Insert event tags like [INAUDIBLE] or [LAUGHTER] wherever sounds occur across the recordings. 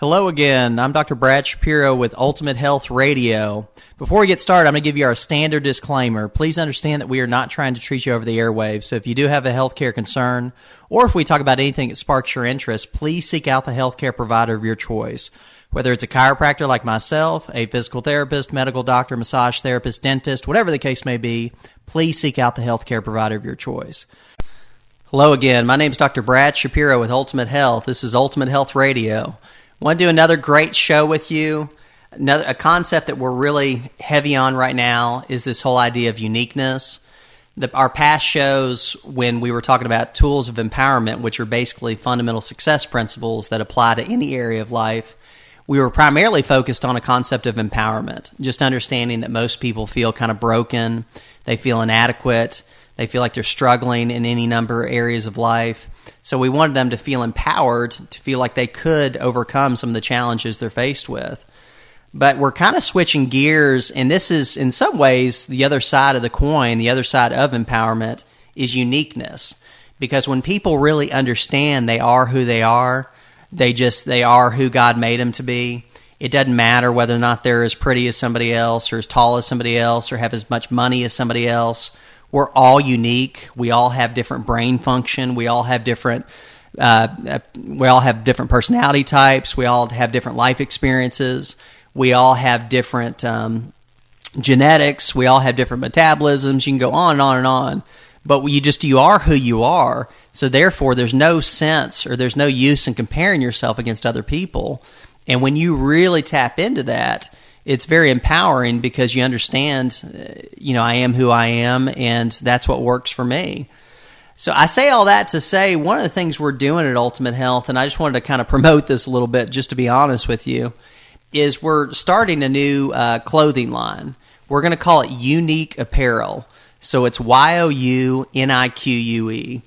Hello again. I'm Dr. Brad Shapiro with Ultimate Health Radio. Before we get started, I'm going to give you our standard disclaimer. Please understand that we are not trying to treat you over the airwaves. So if you do have a healthcare concern, or if we talk about anything that sparks your interest, please seek out the healthcare provider of your choice. Whether it's a chiropractor like myself, a physical therapist, medical doctor, massage therapist, dentist, whatever the case may be, please seek out the healthcare provider of your choice. Hello again. My name is Dr. Brad Shapiro with Ultimate Health. This is Ultimate Health Radio. Want to do another great show with you. Another, a concept that we're really heavy on right now is this whole idea of uniqueness. The, our past shows, when we were talking about tools of empowerment, which are basically fundamental success principles that apply to any area of life, we were primarily focused on a concept of empowerment, just understanding that most people feel kind of broken, they feel inadequate, they feel like they're struggling in any number of areas of life. So we wanted them to feel empowered, to feel like they could overcome some of the challenges they're faced with. But we're kind of switching gears, and this is in some ways the other side of the coin, the other side of empowerment is uniqueness. Because when people really understand they are who they are, they just they are who God made them to be. It doesn't matter whether or not they're as pretty as somebody else or as tall as somebody else or have as much money as somebody else. We're all unique. We all have different brain function. We all have different uh, we all have different personality types. We all have different life experiences. We all have different um, genetics. We all have different metabolisms. You can go on and on and on. But you just you are who you are. So therefore, there's no sense or there's no use in comparing yourself against other people. And when you really tap into that, it's very empowering because you understand, uh, you know, I am who I am, and that's what works for me. So I say all that to say one of the things we're doing at Ultimate Health, and I just wanted to kind of promote this a little bit, just to be honest with you, is we're starting a new uh, clothing line. We're going to call it Younique Apparel. So it's Y O U N I Q U E.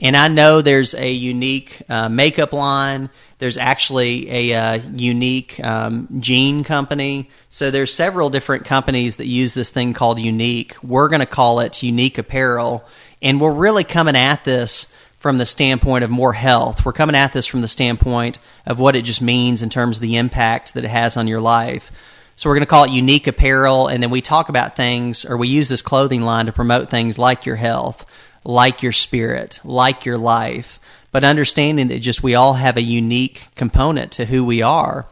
And I know there's a Younique uh, makeup line. There's actually a uh, unique um, jean company. So there's several different companies that use this thing called Younique. We're going to call it Younique Apparel, and we're really coming at this from the standpoint of more health. We're coming at this from the standpoint of what it just means in terms of the impact that it has on your life. So we're going to call it Younique Apparel, and then we talk about things, or we use this clothing line to promote things like your health like your spirit, like your life, but understanding that just we all have a unique component to who we are.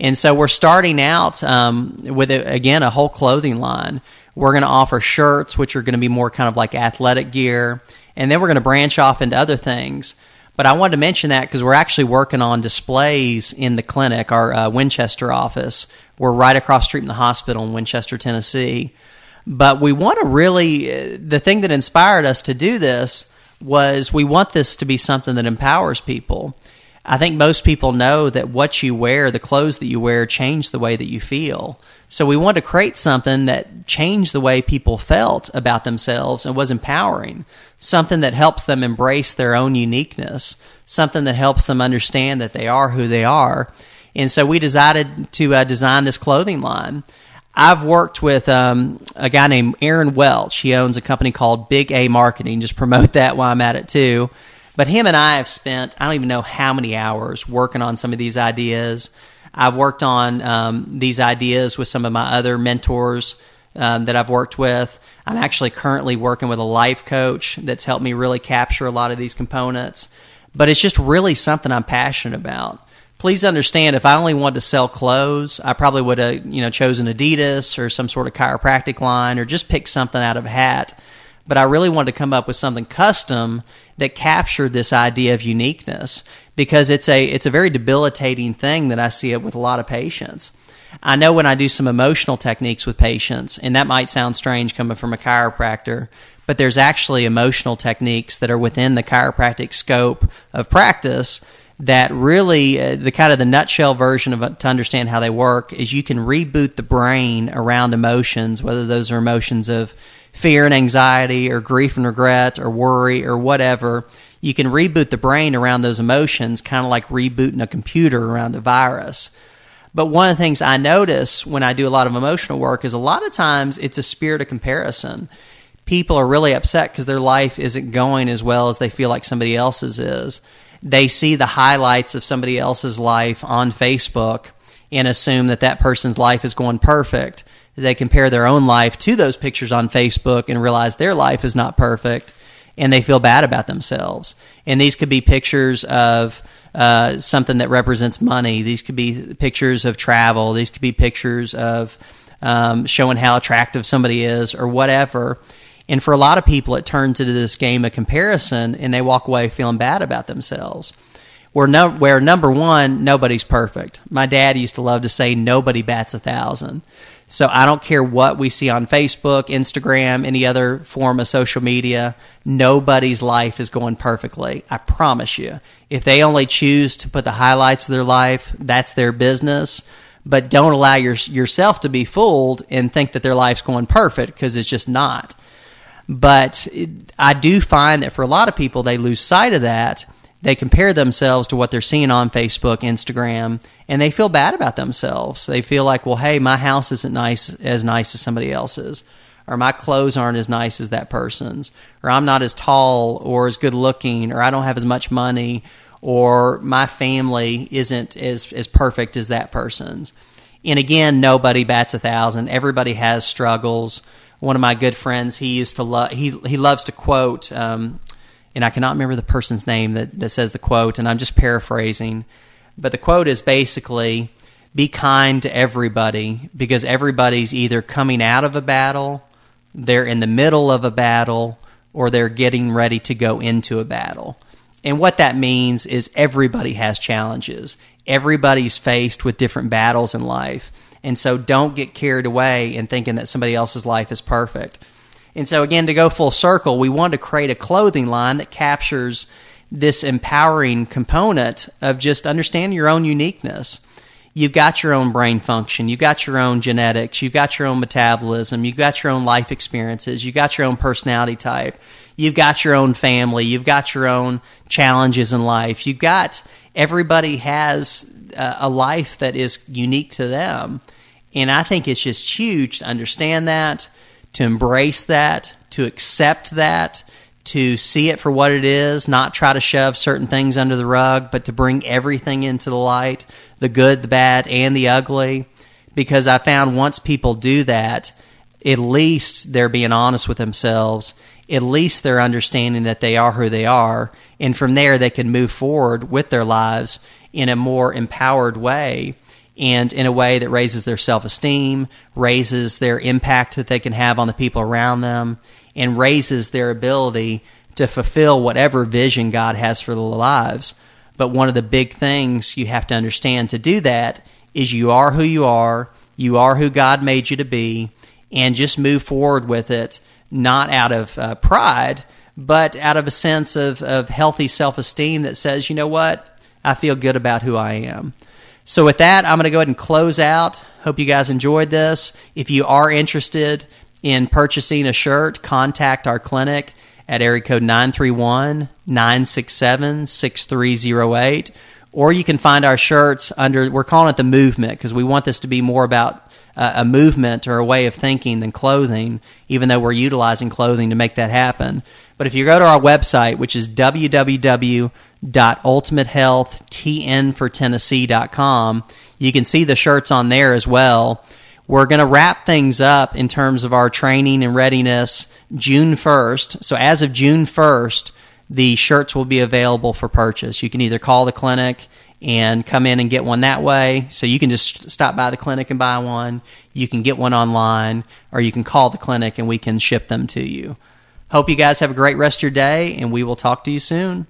And so we're starting out um, with, a, again, a whole clothing line. We're going to offer shirts, which are going to be more kind of like athletic gear, and then we're going to branch off into other things. But I wanted to mention that because we're actually working on displays in the clinic, our uh, Winchester office. We're right across street from the hospital in Winchester, Tennessee. But we want to really, the thing that inspired us to do this was we want this to be something that empowers people. I think most people know that what you wear, the clothes that you wear, change the way that you feel. So we wanted to create something that changed the way people felt about themselves and was empowering. Something that helps them embrace their own uniqueness. Something that helps them understand that they are who they are. And so we decided to uh, design this clothing line. I've worked with um, a guy named Aaron Welch. He owns a company called Big A Marketing. Just promote [LAUGHS] that while I'm at it too. But him and I have spent I don't even know how many hours working on some of these ideas. I've worked on um, these ideas with some of my other mentors um, that I've worked with. I'm actually currently working with a life coach that's helped me really capture a lot of these components. But it's just really something I'm passionate about please understand if I only wanted to sell clothes, I probably would have, you know, chosen Adidas or some sort of chiropractic line or just picked something out of a hat. But I really wanted to come up with something custom that captured this idea of uniqueness because it's a it's a very debilitating thing that I see it with a lot of patients. I know when I do some emotional techniques with patients, and that might sound strange coming from a chiropractor, but there's actually emotional techniques that are within the chiropractic scope of practice that really uh, the kind of the nutshell version of to understand how they work is you can reboot the brain around emotions, whether those are emotions of fear and anxiety or grief and regret or worry or whatever. You can reboot the brain around those emotions, kind of like rebooting a computer around a virus. But one of the things I notice when I do a lot of emotional work is a lot of times it's a spirit of comparison. People are really upset because their life isn't going as well as they feel like somebody else's is they see the highlights of somebody else's life on Facebook and assume that that person's life is going perfect. They compare their own life to those pictures on Facebook and realize their life is not perfect and they feel bad about themselves. And these could be pictures of uh, something that represents money. These could be pictures of travel. These could be pictures of um, showing how attractive somebody is or whatever. And for a lot of people, it turns into this game of comparison and they walk away feeling bad about themselves. Where, no, where number one, nobody's perfect. My dad used to love to say, nobody bats a thousand. So I don't care what we see on Facebook, Instagram, any other form of social media. Nobody's life is going perfectly. I promise you. If they only choose to put the highlights of their life, that's their business. But don't allow your, yourself to be fooled and think that their life's going perfect because it's just not. But I do find that for a lot of people, they lose sight of that they compare themselves to what they're seeing on Facebook, Instagram, and they feel bad about themselves. They feel like, well, hey, my house isn't nice as nice as somebody else's, or my clothes aren't as nice as that person's, or I'm not as tall or as good looking, or I don't have as much money, or my family isn't as as perfect as that person's. And again, nobody bats a thousand. Everybody has struggles. One of my good friends, he used to love he he loves to quote. Um, and I cannot remember the person's name that, that says the quote, and I'm just paraphrasing. But the quote is basically be kind to everybody because everybody's either coming out of a battle, they're in the middle of a battle, or they're getting ready to go into a battle. And what that means is everybody has challenges. Everybody's faced with different battles in life. And so don't get carried away in thinking that somebody else's life is perfect. And so, again, to go full circle, we want to create a clothing line that captures this empowering component of just understanding your own uniqueness. You've got your own brain function, you've got your own genetics, you've got your own metabolism, you've got your own life experiences, you've got your own personality type, you've got your own family, you've got your own challenges in life. You've got everybody has uh, a life that is unique to them. And I think it's just huge to understand that to embrace that, to accept that, to see it for what it is, not try to shove certain things under the rug, but to bring everything into the light the good, the bad, and the ugly. Because I found once people do that, at least they're being honest with themselves. At least they're understanding that they are who they are. And from there, they can move forward with their lives in a more empowered way and in a way that raises their self esteem, raises their impact that they can have on the people around them, and raises their ability to fulfill whatever vision God has for their lives. But one of the big things you have to understand to do that is you are who you are, you are who God made you to be, and just move forward with it, not out of uh, pride, but out of a sense of, of healthy self esteem that says, you know what, I feel good about who I am. So, with that, I'm going to go ahead and close out. Hope you guys enjoyed this. If you are interested in purchasing a shirt, contact our clinic at area code 931 967 6308. Or you can find our shirts under, we're calling it the movement because we want this to be more about uh, a movement or a way of thinking than clothing, even though we're utilizing clothing to make that happen. But if you go to our website, which is www.ultimatehealthtnfortennessee.com, you can see the shirts on there as well. We're going to wrap things up in terms of our training and readiness June 1st. So as of June 1st, the shirts will be available for purchase. You can either call the clinic and come in and get one that way. So you can just stop by the clinic and buy one. You can get one online, or you can call the clinic and we can ship them to you. Hope you guys have a great rest of your day, and we will talk to you soon.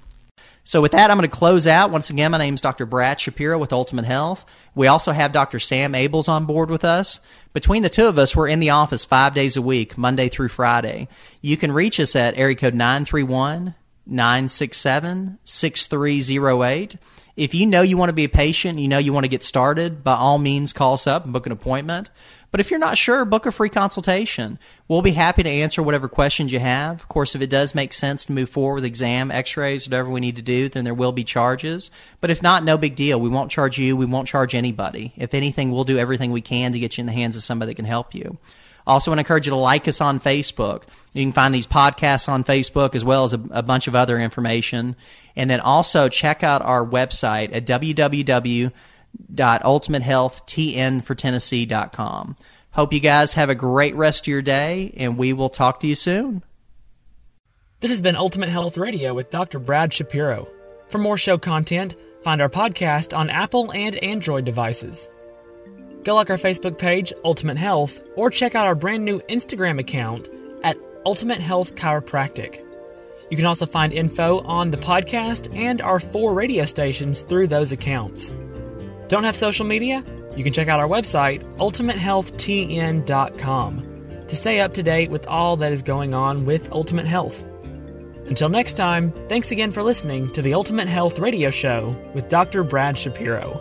So, with that, I'm going to close out. Once again, my name is Dr. Brad Shapiro with Ultimate Health. We also have Dr. Sam Abels on board with us. Between the two of us, we're in the office five days a week, Monday through Friday. You can reach us at area code 931 967 6308. If you know you want to be a patient, you know you want to get started, by all means, call us up and book an appointment. But if you're not sure, book a free consultation. We'll be happy to answer whatever questions you have. Of course, if it does make sense to move forward with exam, x-rays, whatever we need to do, then there will be charges. But if not, no big deal. We won't charge you. We won't charge anybody. If anything, we'll do everything we can to get you in the hands of somebody that can help you. Also, want to encourage you to like us on Facebook. You can find these podcasts on Facebook as well as a, a bunch of other information. And then also check out our website at www.ultimatehealthtnfortennessee.com. Hope you guys have a great rest of your day, and we will talk to you soon. This has been Ultimate Health Radio with Dr. Brad Shapiro. For more show content, find our podcast on Apple and Android devices. Go like our Facebook page, Ultimate Health, or check out our brand new Instagram account at Ultimate Health Chiropractic. You can also find info on the podcast and our four radio stations through those accounts. Don't have social media? You can check out our website, ultimatehealthtn.com, to stay up to date with all that is going on with Ultimate Health. Until next time, thanks again for listening to the Ultimate Health Radio Show with Dr. Brad Shapiro.